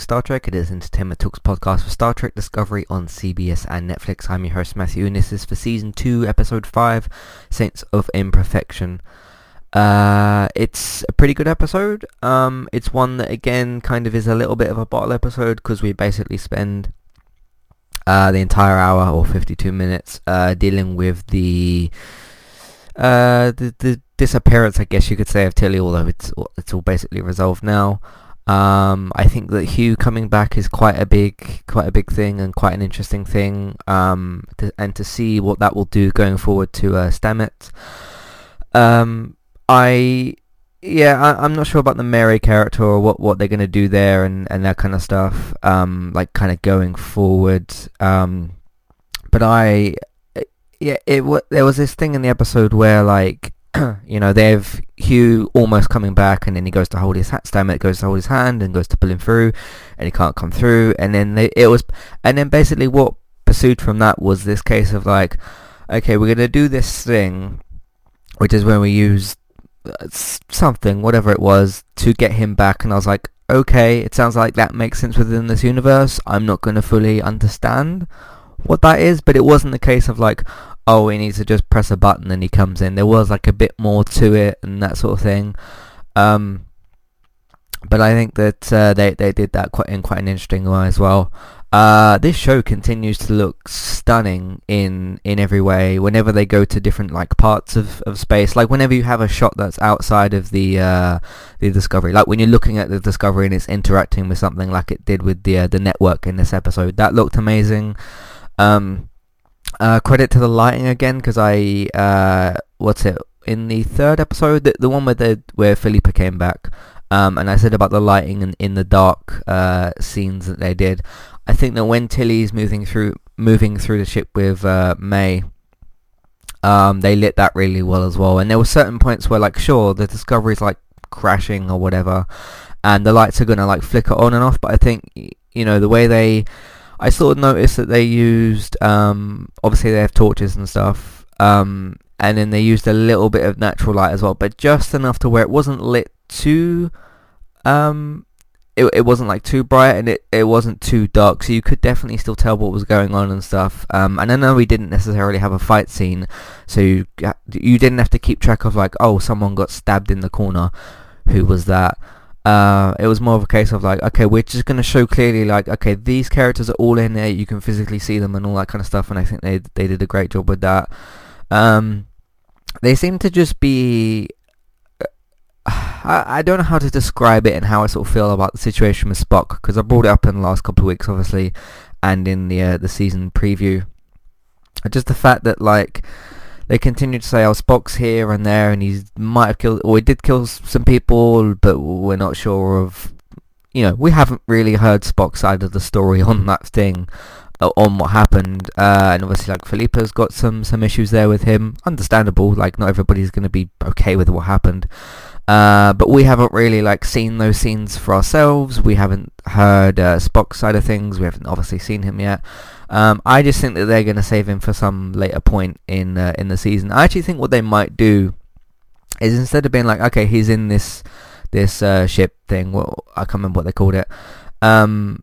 Star Trek. It is Entertainment Talks podcast for Star Trek Discovery on CBS and Netflix. I'm your host Matthew, and this is for season two, episode five, Saints of Imperfection. Uh, it's a pretty good episode. Um, it's one that again kind of is a little bit of a bottle episode because we basically spend uh, the entire hour or 52 minutes uh, dealing with the uh, the, the disappearance, I guess you could say, of Tilly, although it's it's all basically resolved now. Um, I think that Hugh coming back is quite a big, quite a big thing and quite an interesting thing. Um, to, and to see what that will do going forward to uh. Um, I, yeah, I, am not sure about the Mary character or what, what they're gonna do there and, and that kind of stuff. Um, like kind of going forward. Um, but I, yeah, it there was this thing in the episode where like you know, they have Hugh almost coming back, and then he goes to hold his hat. Stamets goes to hold his hand and goes to pull him through, and he can't come through. And then they, it was, and then basically what pursued from that was this case of like, okay, we're gonna do this thing, which is when we use uh, something, whatever it was, to get him back. And I was like, okay, it sounds like that makes sense within this universe. I'm not gonna fully understand what that is, but it wasn't the case of like, oh, he needs to just press a button and he comes in. There was like a bit more to it and that sort of thing. Um, but I think that uh, they they did that quite in quite an interesting way as well. Uh, this show continues to look stunning in in every way. Whenever they go to different like parts of, of space, like whenever you have a shot that's outside of the uh, the Discovery, like when you're looking at the Discovery and it's interacting with something like it did with the uh, the network in this episode, that looked amazing. Um, uh, credit to the lighting again because I uh, what's it in the third episode the, the one where the where Philippa came back um, and I said about the lighting and in the dark uh, scenes that they did I think that when Tilly's moving through moving through the ship with uh, May um, they lit that really well as well. And there were certain points where like sure the Discovery's like crashing or whatever and the lights are gonna like flicker on and off but I think you know the way they I sort of noticed that they used, um, obviously they have torches and stuff, um, and then they used a little bit of natural light as well, but just enough to where it wasn't lit too, um, it, it wasn't like too bright and it, it wasn't too dark, so you could definitely still tell what was going on and stuff. Um, and I know we didn't necessarily have a fight scene, so you, you didn't have to keep track of like, oh, someone got stabbed in the corner, who was that? Uh, it was more of a case of like, okay, we're just going to show clearly like, okay, these characters are all in there, you can physically see them and all that kind of stuff, and I think they they did a great job with that. Um, they seem to just be, I, I don't know how to describe it and how I sort of feel about the situation with Spock, because I brought it up in the last couple of weeks, obviously, and in the uh, the season preview. Just the fact that like, they continue to say, "Oh, Spock's here and there, and he might have killed, or he did kill some people, but we're not sure of." You know, we haven't really heard Spock's side of the story on that thing, on what happened, uh, and obviously, like Philippa's got some some issues there with him. Understandable, like not everybody's going to be okay with what happened. Uh, but we haven't really like seen those scenes for ourselves. We haven't heard uh, Spock's side of things. We haven't obviously seen him yet. Um, I just think that they're going to save him for some later point in uh, in the season. I actually think what they might do is instead of being like, okay, he's in this this uh, ship thing. Well, I can't remember what they called it. Um,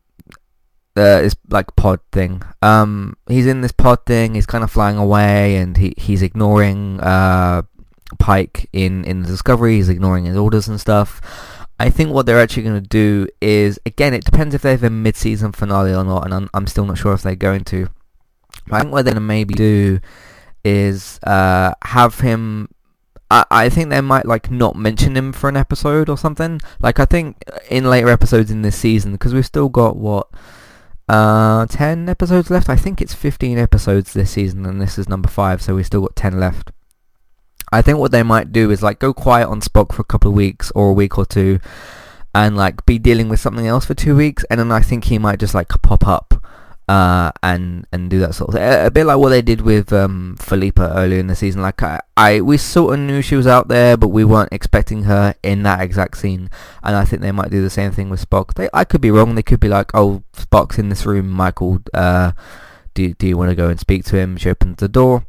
uh, this like pod thing. Um, he's in this pod thing. He's kind of flying away, and he he's ignoring uh Pike in, in the Discovery. He's ignoring his orders and stuff. I think what they're actually going to do is, again, it depends if they have a mid-season finale or not, and I'm, I'm still not sure if they're going to. But I think what they're going to maybe do is uh, have him I, think they might like not mention him for an episode or something. Like I think in later episodes in this season, because we've still got what uh, ten episodes left. I think it's fifteen episodes this season, and this is number five, so we've still got ten left. I think what they might do is like go quiet on Spock for a couple of weeks or a week or two and like be dealing with something else for two weeks and then I think he might just like pop up uh, and and do that sort of thing. A, bit like what they did with um, Philippa earlier in the season. Like I, I, we sort of knew she was out there, but we weren't expecting her in that exact scene. And I think they might do the same thing with Spock. They, I could be wrong. They could be like, oh, Spock's in this room, Michael. Uh, do do you want to go and speak to him? She opens the door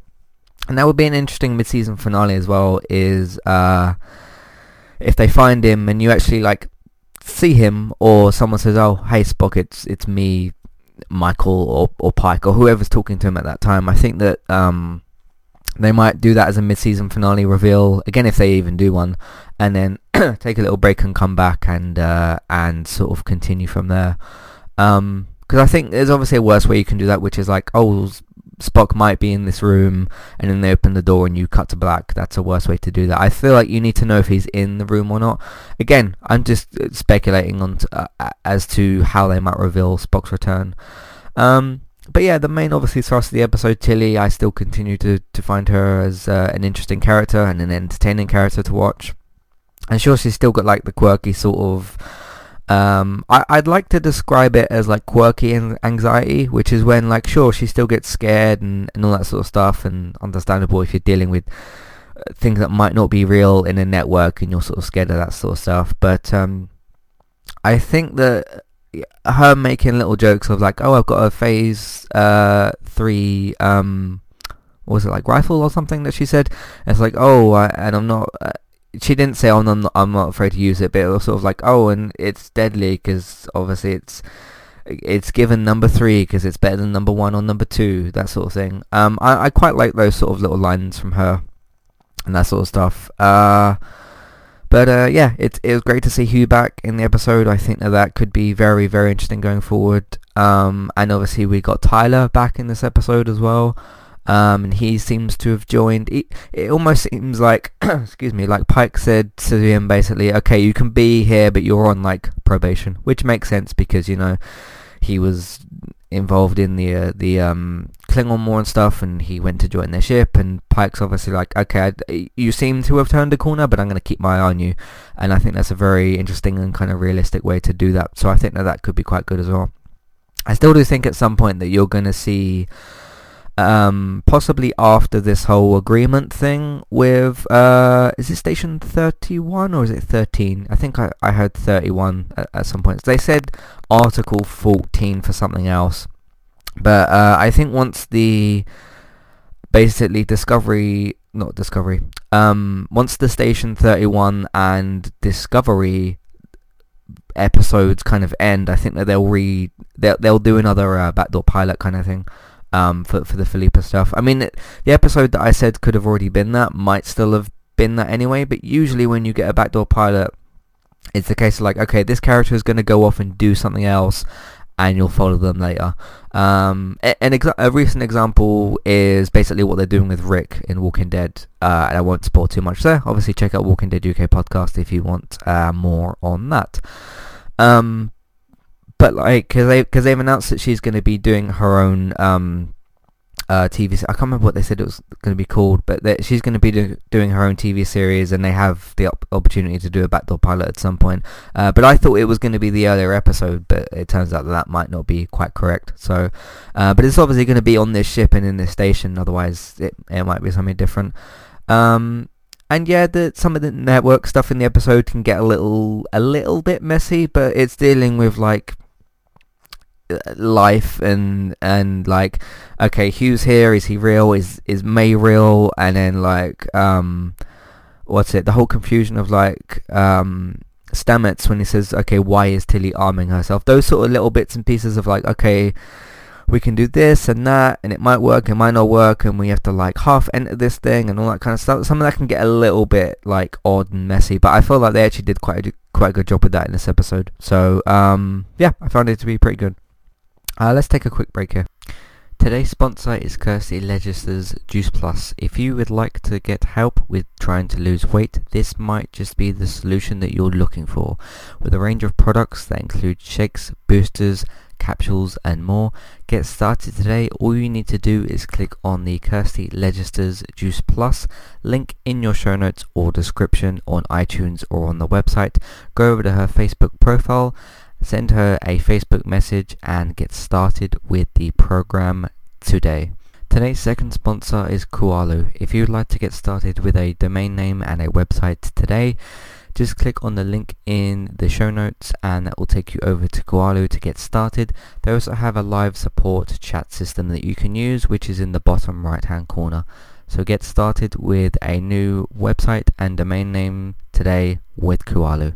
and that would be an interesting mid-season finale as well. Is uh, if they find him and you actually like see him or someone says, "Oh, hey Spock, it's it's me, Michael or or Pike or whoever's talking to him at that time," I think that um, they might do that as a mid-season finale reveal again if they even do one, and then take a little break and come back and uh, and sort of continue from there. Um, because I think there's obviously a worse way you can do that, which is like, oh, Spock might be in this room, and then they open the door and you cut to black. That's a worse way to do that. I feel like you need to know if he's in the room or not. Again, I'm just uh, speculating on t- uh, as to how they might reveal Spock's return. Um, but yeah, the main obviously thrust of the episode, Tilly, I still continue to, to find her as uh, an interesting character and an entertaining character to watch. And sure, she's still got like the quirky sort of um, I, I'd like to describe it as like quirky anxiety, which is when like sure she still gets scared and, and all that sort of stuff, and understandable if you're dealing with uh, things that might not be real in a network and you're sort of scared of that sort of stuff. But um, I think that her making little jokes of like, oh, I've got a phase uh, three, um, what was it like rifle or something that she said? And it's like, oh, I, and I'm not. Uh, she didn't say, "Oh, I'm not, I'm not afraid to use it," but it was sort of like, "Oh, and it's deadly because obviously it's it's given number three because it's better than number one or number two, that sort of thing." Um, I, I quite like those sort of little lines from her and that sort of stuff. Uh, but uh, yeah, it it was great to see Hugh back in the episode. I think that that could be very very interesting going forward. Um, and obviously we got Tyler back in this episode as well. Um, and he seems to have joined. It, it almost seems like, excuse me, like Pike said to him basically, okay, you can be here, but you're on like probation, which makes sense because you know he was involved in the uh, the um, Klingon War and stuff, and he went to join their ship. And Pike's obviously like, okay, I, you seem to have turned a corner, but I'm going to keep my eye on you. And I think that's a very interesting and kind of realistic way to do that. So I think that that could be quite good as well. I still do think at some point that you're going to see um, possibly after this whole agreement thing with, uh, is it station 31 or is it 13? I think I, I heard 31 at, at some point. They said article 14 for something else. But uh, I think once the, basically Discovery, not Discovery, um, once the station 31 and Discovery episodes kind of end, I think that they'll re, they'll, they'll do another uh, backdoor pilot kind of thing um, for for the Philippa stuff. I mean, the episode that I said could have already been that might still have been that anyway. But usually, when you get a backdoor pilot, it's the case of like, okay, this character is going to go off and do something else, and you'll follow them later. Um, an a recent example is basically what they're doing with Rick in Walking Dead, uh, and I won't spoil too much there. Obviously, check out Walking Dead UK podcast if you want uh, more on that. Um, but like, cause they cause they've announced that she's going to be doing her own um, uh, TV. I can't remember what they said it was going to be called, but that she's going to be do, doing her own TV series, and they have the op- opportunity to do a backdoor pilot at some point. Uh, but I thought it was going to be the earlier episode, but it turns out that that might not be quite correct. So, uh, but it's obviously going to be on this ship and in this station. Otherwise, it it might be something different. Um, and yeah, the, some of the network stuff in the episode can get a little a little bit messy, but it's dealing with like life and and like okay who's here is he real? Is is May real? And then like um what's it? The whole confusion of like um Stamets when he says okay why is Tilly arming herself? Those sort of little bits and pieces of like okay we can do this and that and it might work it might not work and we have to like half enter this thing and all that kind of stuff. Some of that can get a little bit like odd and messy but I feel like they actually did quite a quite a good job with that in this episode. So um yeah I found it to be pretty good uh, let's take a quick break here. Today's sponsor is Kirsty Legister's Juice Plus. If you would like to get help with trying to lose weight, this might just be the solution that you're looking for. With a range of products that include shakes, boosters, capsules and more. Get started today. All you need to do is click on the Kirsty Legister's Juice Plus link in your show notes or description on iTunes or on the website. Go over to her Facebook profile send her a Facebook message and get started with the program today. Today's second sponsor is Kualu. If you'd like to get started with a domain name and a website today, just click on the link in the show notes and that will take you over to Kualu to get started. They also have a live support chat system that you can use which is in the bottom right hand corner. So get started with a new website and domain name today with Kualu.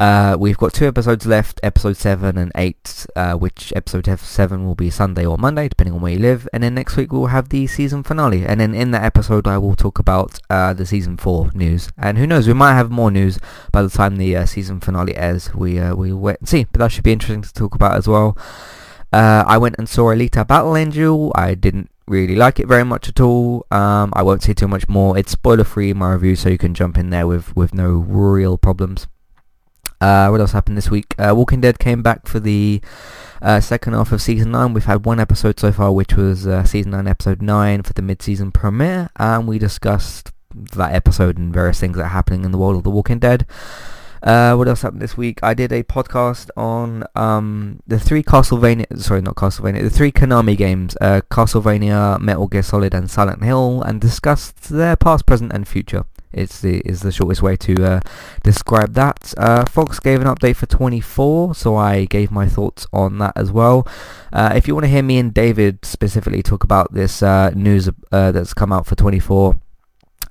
Uh, we've got two episodes left, episode 7 and 8, uh, which episode 7 will be Sunday or Monday, depending on where you live. And then next week we'll have the season finale. And then in that episode I will talk about uh, the season 4 news. And who knows, we might have more news by the time the uh, season finale airs. We, uh, we wait and see, but that should be interesting to talk about as well. Uh, I went and saw Alita Battle Angel. I didn't really like it very much at all. Um, I won't say too much more. It's spoiler free in my review, so you can jump in there with, with no real problems. Uh, what else happened this week? Uh, Walking Dead came back for the uh, second half of season 9. We've had one episode so far, which was uh, season 9, episode 9 for the mid-season premiere, and we discussed that episode and various things that are happening in the world of The Walking Dead. Uh, what else happened this week? I did a podcast on um, the three Castlevania, sorry, not Castlevania, the three Konami games, uh, Castlevania, Metal Gear Solid, and Silent Hill, and discussed their past, present, and future. Is the is the shortest way to uh, describe that. Uh, Fox gave an update for 24, so I gave my thoughts on that as well. Uh, if you want to hear me and David specifically talk about this uh, news uh, that's come out for 24,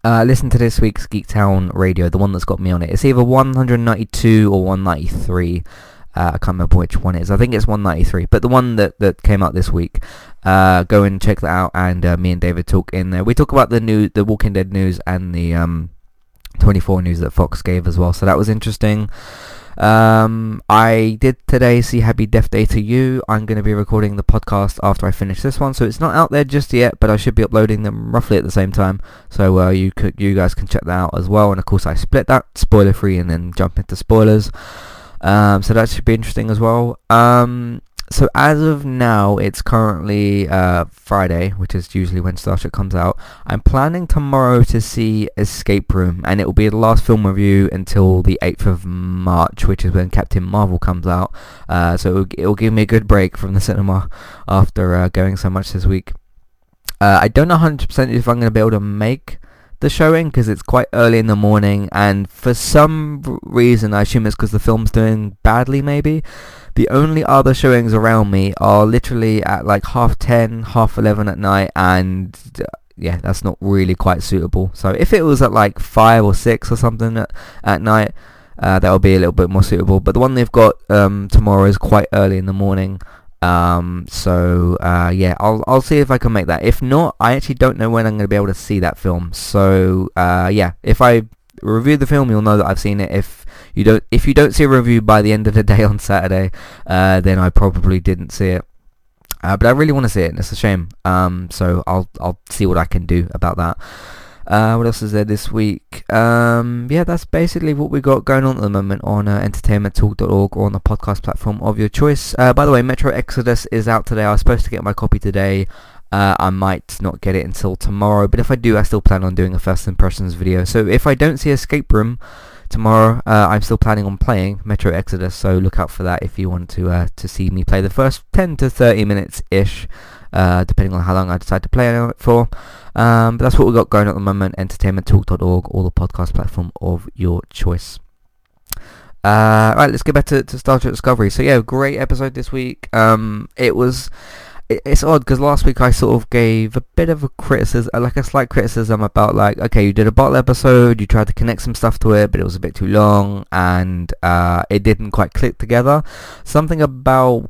uh, listen to this week's Geektown Radio, the one that's got me on it. It's either 192 or 193. Uh, I can't remember which one it is. I think it's 193, but the one that, that came out this week. Uh, go and check that out, and uh, me and David talk in there. We talk about the new, the Walking Dead news and the um, 24 news that Fox gave as well. So that was interesting. Um, I did today see Happy Death Day 2U. I'm going to be recording the podcast after I finish this one, so it's not out there just yet, but I should be uploading them roughly at the same time. So uh, you could, you guys can check that out as well. And of course, I split that spoiler free and then jump into spoilers. Um, so that should be interesting as well. Um, so as of now, it's currently uh, Friday, which is usually when Star Trek comes out. I'm planning tomorrow to see Escape Room, and it will be the last film review until the 8th of March, which is when Captain Marvel comes out. Uh, so it'll, give me a good break from the cinema after uh, going so much this week. Uh, I don't know 100% if I'm going to be able to make the showing because it's quite early in the morning and for some reason I assume it's because the film's doing badly maybe. The only other showings around me are literally at like half 10 half 11 at night and uh, yeah that's not really quite suitable. So if it was at like 5 or 6 or something at, at night uh, that would be a little bit more suitable. But the one they've got um, tomorrow is quite early in the morning um, so uh, yeah, I'll I'll see if I can make that. If not, I actually don't know when I'm going to be able to see that film. So uh, yeah, if I review the film, you'll know that I've seen it. If you don't, if you don't see a review by the end of the day on Saturday, uh, then I probably didn't see it. Uh, but I really want to see it, and it's a shame. Um, so I'll I'll see what I can do about that. Uh, what else is there this week? Um, yeah, that's basically what we got going on at the moment on uh, entertainmenttalk.org or on the podcast platform of your choice. Uh, by the way, Metro Exodus is out today. I was supposed to get my copy today. Uh, I might not get it until tomorrow, but if I do, I still plan on doing a first impressions video. So if I don't see Escape Room tomorrow, uh, I'm still planning on playing Metro Exodus. So look out for that if you want to uh, to see me play the first 10 to 30 minutes ish uh, depending on how long I decide to play it for. Um, but that's what we've got going at the moment, entertainmenttalk.org or the podcast platform of your choice. Uh, right, let's get back to, to Star Trek Discovery. So yeah, great episode this week. Um, it was it's odd because last week I sort of gave a bit of a criticism, like a slight criticism about like, okay, you did a bottle episode, you tried to connect some stuff to it, but it was a bit too long and uh, it didn't quite click together. Something about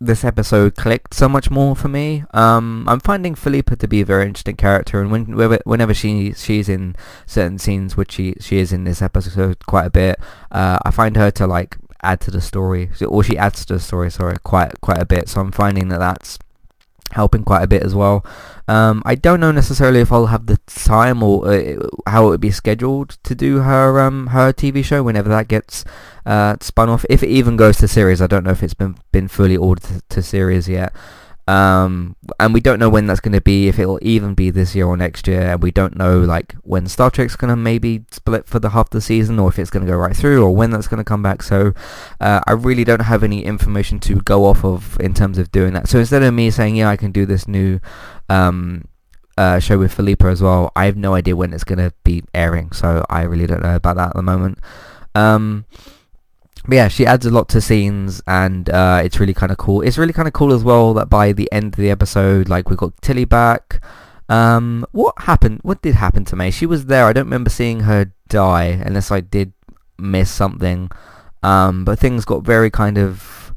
this episode clicked so much more for me. Um, I'm finding Philippa to be a very interesting character, and when, whenever she she's in certain scenes, which she she is in this episode quite a bit, uh, I find her to like add to the story, or she adds to the story, sorry, quite quite a bit. So I'm finding that that's helping quite a bit as well. Um, I don't know necessarily if I'll have the time or uh, how it would be scheduled to do her um, her TV show whenever that gets uh, spun off. If it even goes to series, I don't know if it's been been fully ordered to, to series yet. Um, and we don't know when that's going to be, if it'll even be this year or next year. And we don't know like when Star Trek's going to maybe split for the half the season, or if it's going to go right through, or when that's going to come back. So uh, I really don't have any information to go off of in terms of doing that. So instead of me saying, yeah, I can do this new um, uh, show with Philippa as well, I have no idea when it's going to be airing. So I really don't know about that at the moment. Um, but yeah, she adds a lot to scenes, and uh, it's really kind of cool. It's really kind of cool as well that by the end of the episode, like we got Tilly back. Um, what happened? What did happen to May? She was there. I don't remember seeing her die, unless I did miss something. Um, but things got very kind of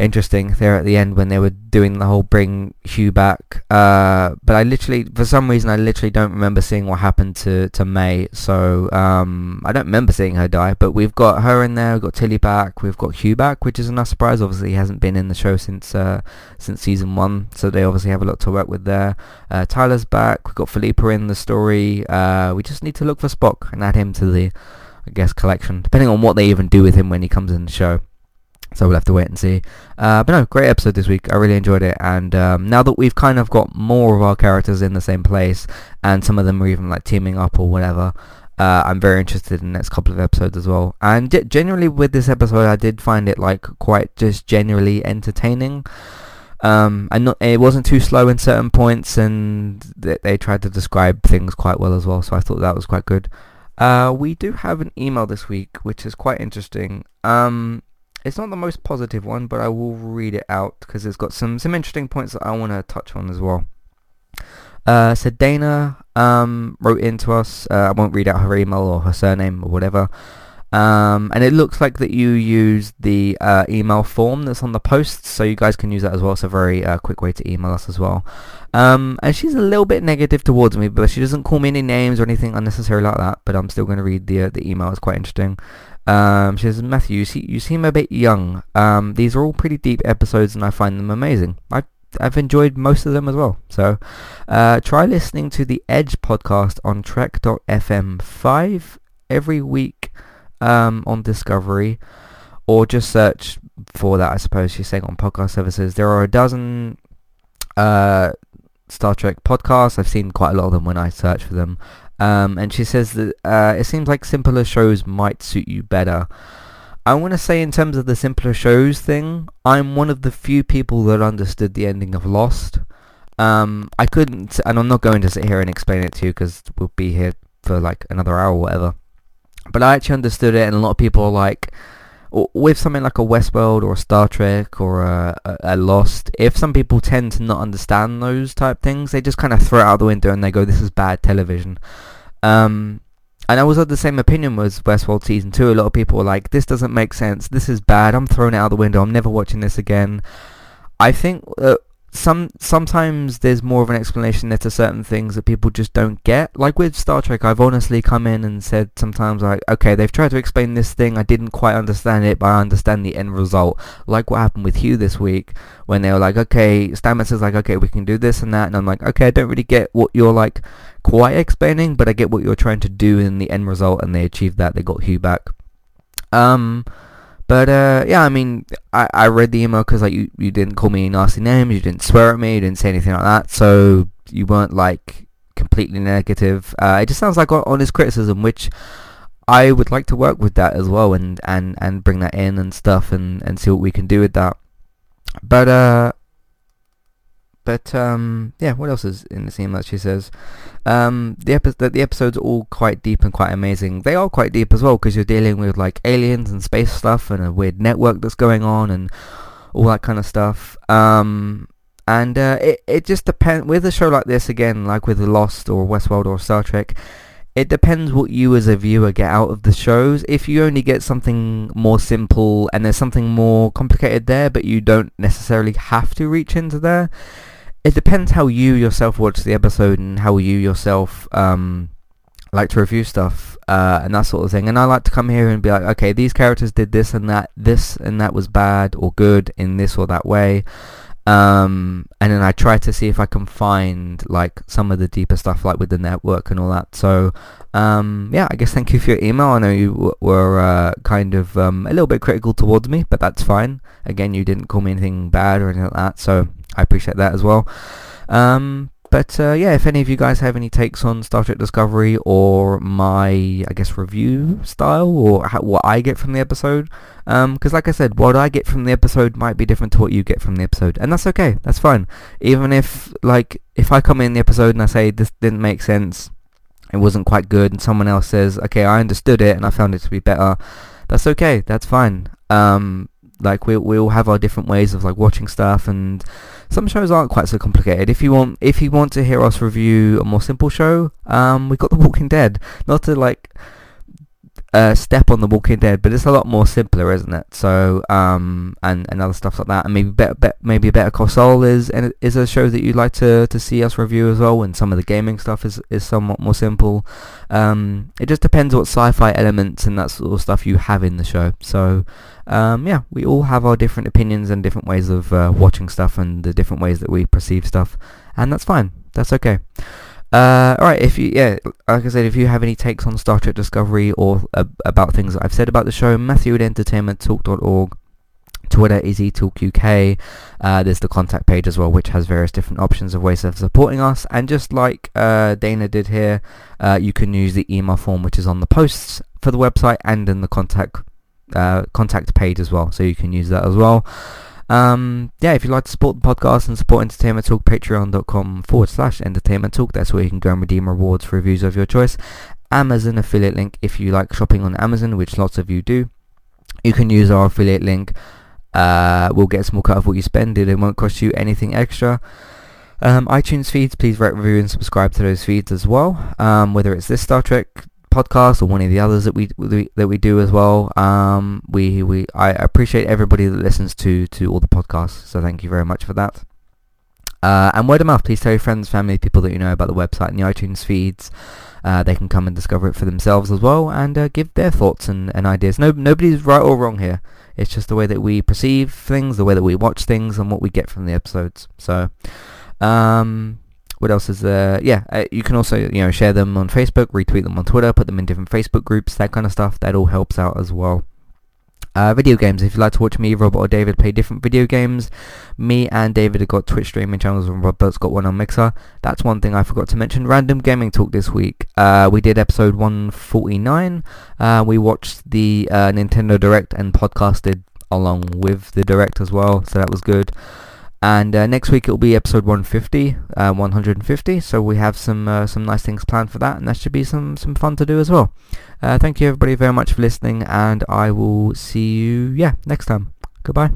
interesting there at the end when they were doing the whole bring Hugh back. Uh, but I literally, for some reason, I literally don't remember seeing what happened to, to May. So um, I don't remember seeing her die. But we've got her in there. We've got Tilly back. We've got Hugh back, which is a nice surprise. Obviously, he hasn't been in the show since uh, since season one, so they obviously have a lot to work with there. Uh, Tyler's back. We've got Philippa in the story. Uh, we just need to look for Spock and add him to the, I guess, collection, depending on what they even do with him when he comes in the show. So we'll have to wait and see. Uh, but no, great episode this week. I really enjoyed it. And um, now that we've kind of got more of our characters in the same place, and some of them are even like teaming up or whatever, uh, I'm very interested in the next couple of episodes as well. And g- generally with this episode, I did find it like quite just generally entertaining. Um, and not, it wasn't too slow in certain points, and th- they tried to describe things quite well as well. So I thought that was quite good. Uh, we do have an email this week, which is quite interesting. Um, it's not the most positive one, but I will read it out because it's got some, some interesting points that I want to touch on as well. Uh, so Dana um, wrote into us. Uh, I won't read out her email or her surname or whatever. Um, and it looks like that you use the uh, email form that's on the posts, so you guys can use that as well. It's a very uh, quick way to email us as well. Um, and she's a little bit negative towards me, but she doesn't call me any names or anything unnecessary like that. But I'm still going to read the uh, the email. It's quite interesting. Um, she says, Matthew, you, see, you seem a bit young. Um, these are all pretty deep episodes, and I find them amazing. I I've enjoyed most of them as well. So uh, try listening to the Edge podcast on Trek.fm 5 every week um, on Discovery or just search for that, I suppose she's saying on podcast services. There are a dozen uh, Star Trek podcasts. I've seen quite a lot of them when I search for them. Um, and she says that uh, it seems like simpler shows might suit you better. I want to say in terms of the simpler shows thing, I'm one of the few people that understood the ending of Lost. Um, I couldn't, and I'm not going to sit here and explain it to you because we'll be here for like another hour or whatever. But I actually understood it, and a lot of people are like, with something like a Westworld or a Star Trek or a, a, a, Lost, if some people tend to not understand those type things, they just kind of throw it out the window and they go, "This is bad television." Um, and I was of the same opinion with Westworld season two. A lot of people were like, "This doesn't make sense. This is bad. I'm throwing it out the window. I'm never watching this again." I think uh, some sometimes there's more of an explanation there to certain things that people just don't get. Like with Star Trek, I've honestly come in and said sometimes like, okay, they've tried to explain this thing, I didn't quite understand it, but I understand the end result. Like what happened with Hugh this week when they were like, okay, Stamets is like, okay, we can do this and that, and I'm like, okay, I don't really get what you're like quite explaining, but I get what you're trying to do in the end result, and they achieved that. They got Hugh back. Um. But uh, yeah, I mean, I, I read the email because like you, you didn't call me nasty names, you didn't swear at me, you didn't say anything like that, so you weren't like completely negative. Uh, it just sounds like honest criticism, which I would like to work with that as well and, and, and bring that in and stuff and, and see what we can do with that. But uh, but um, yeah, what else is in the email that she says? Um, the, epi- the, the episodes are all quite deep and quite amazing. They are quite deep as well because you're dealing with like aliens and space stuff and a weird network that's going on and all that kind of stuff. Um, and uh, it it just depends with a show like this again, like with Lost or Westworld or Star Trek. It depends what you as a viewer get out of the shows. If you only get something more simple and there's something more complicated there, but you don't necessarily have to reach into there, it depends how you yourself watch the episode and how you yourself um, like to review stuff uh, and that sort of thing. And I like to come here and be like, okay, these characters did this and that, this and that was bad or good in this or that way. Um, and then I try to see if I can find like some of the deeper stuff like with the network and all that. So um, yeah, I guess thank you for your email. I know you w- were uh, kind of um, a little bit critical towards me, but that's fine. Again, you didn't call me anything bad or anything like that, so I appreciate that as well. Um, but uh, yeah, if any of you guys have any takes on Star Trek Discovery or my, I guess, review style or how, what I get from the episode, because um, like I said, what I get from the episode might be different to what you get from the episode, and that's okay. That's fine. Even if, like, if I come in the episode and I say this didn't make sense, it wasn't quite good, and someone else says, okay, I understood it and I found it to be better, that's okay. That's fine. Um, like we we all have our different ways of like watching stuff and some shows aren't quite so complicated. If you want, if you want to hear us review a more simple show, um, we got The Walking Dead. Not to like uh, step on The Walking Dead, but it's a lot more simpler, isn't it? So, um, and, and other stuff like that, and maybe better, be, maybe Better Saul is is a show that you'd like to, to see us review as well. And some of the gaming stuff is is somewhat more simple. Um, it just depends what sci-fi elements and that sort of stuff you have in the show. So, um, yeah, we all have our different opinions and different ways of uh, watching stuff and the different ways that we perceive stuff, and that's fine. That's okay. Uh, alright, if you, yeah, like I said, if you have any takes on Star Trek Discovery or uh, about things that I've said about the show, Matthew at entertainmenttalk.org. Twitter is eTalkUK. Uh, there's the contact page as well, which has various different options of ways of supporting us. And just like uh, Dana did here, uh, you can use the email form, which is on the posts for the website and in the contact uh, contact page as well, so you can use that as well. Um, yeah, if you'd like to support the podcast and support Entertainment Talk, patreon.com forward slash entertainment talk. That's where you can go and redeem rewards for reviews of your choice. Amazon affiliate link if you like shopping on Amazon, which lots of you do. You can use our affiliate link. Uh, we'll get a small cut of what you spend. It won't cost you anything extra. Um, iTunes feeds, please rate, review, and subscribe to those feeds as well. Um, whether it's this Star Trek podcast or one of the others that we, that we do as well. Um, we we I appreciate everybody that listens to to all the podcasts. So thank you very much for that. Uh, and word of mouth, please tell your friends, family, people that you know about the website and the iTunes feeds. Uh, they can come and discover it for themselves as well and uh, give their thoughts and, and ideas. No, nobody's right or wrong here. It's just the way that we perceive things, the way that we watch things, and what we get from the episodes. So, um, what else is there? Yeah, uh, you can also you know share them on Facebook, retweet them on Twitter, put them in different Facebook groups, that kind of stuff. That all helps out as well. Uh, video games. If you'd like to watch me, Robert, or David play different video games, me and David have got Twitch streaming channels, and Robert's got one on Mixer. That's one thing I forgot to mention. Random gaming talk this week. Uh, we did episode 149. Uh, we watched the uh, Nintendo Direct and podcasted along with the Direct as well, so that was good. And uh, next week it'll be episode 150, uh, 150. So we have some uh, some nice things planned for that, and that should be some some fun to do as well. Uh, thank you everybody very much for listening, and I will see you yeah next time. Goodbye.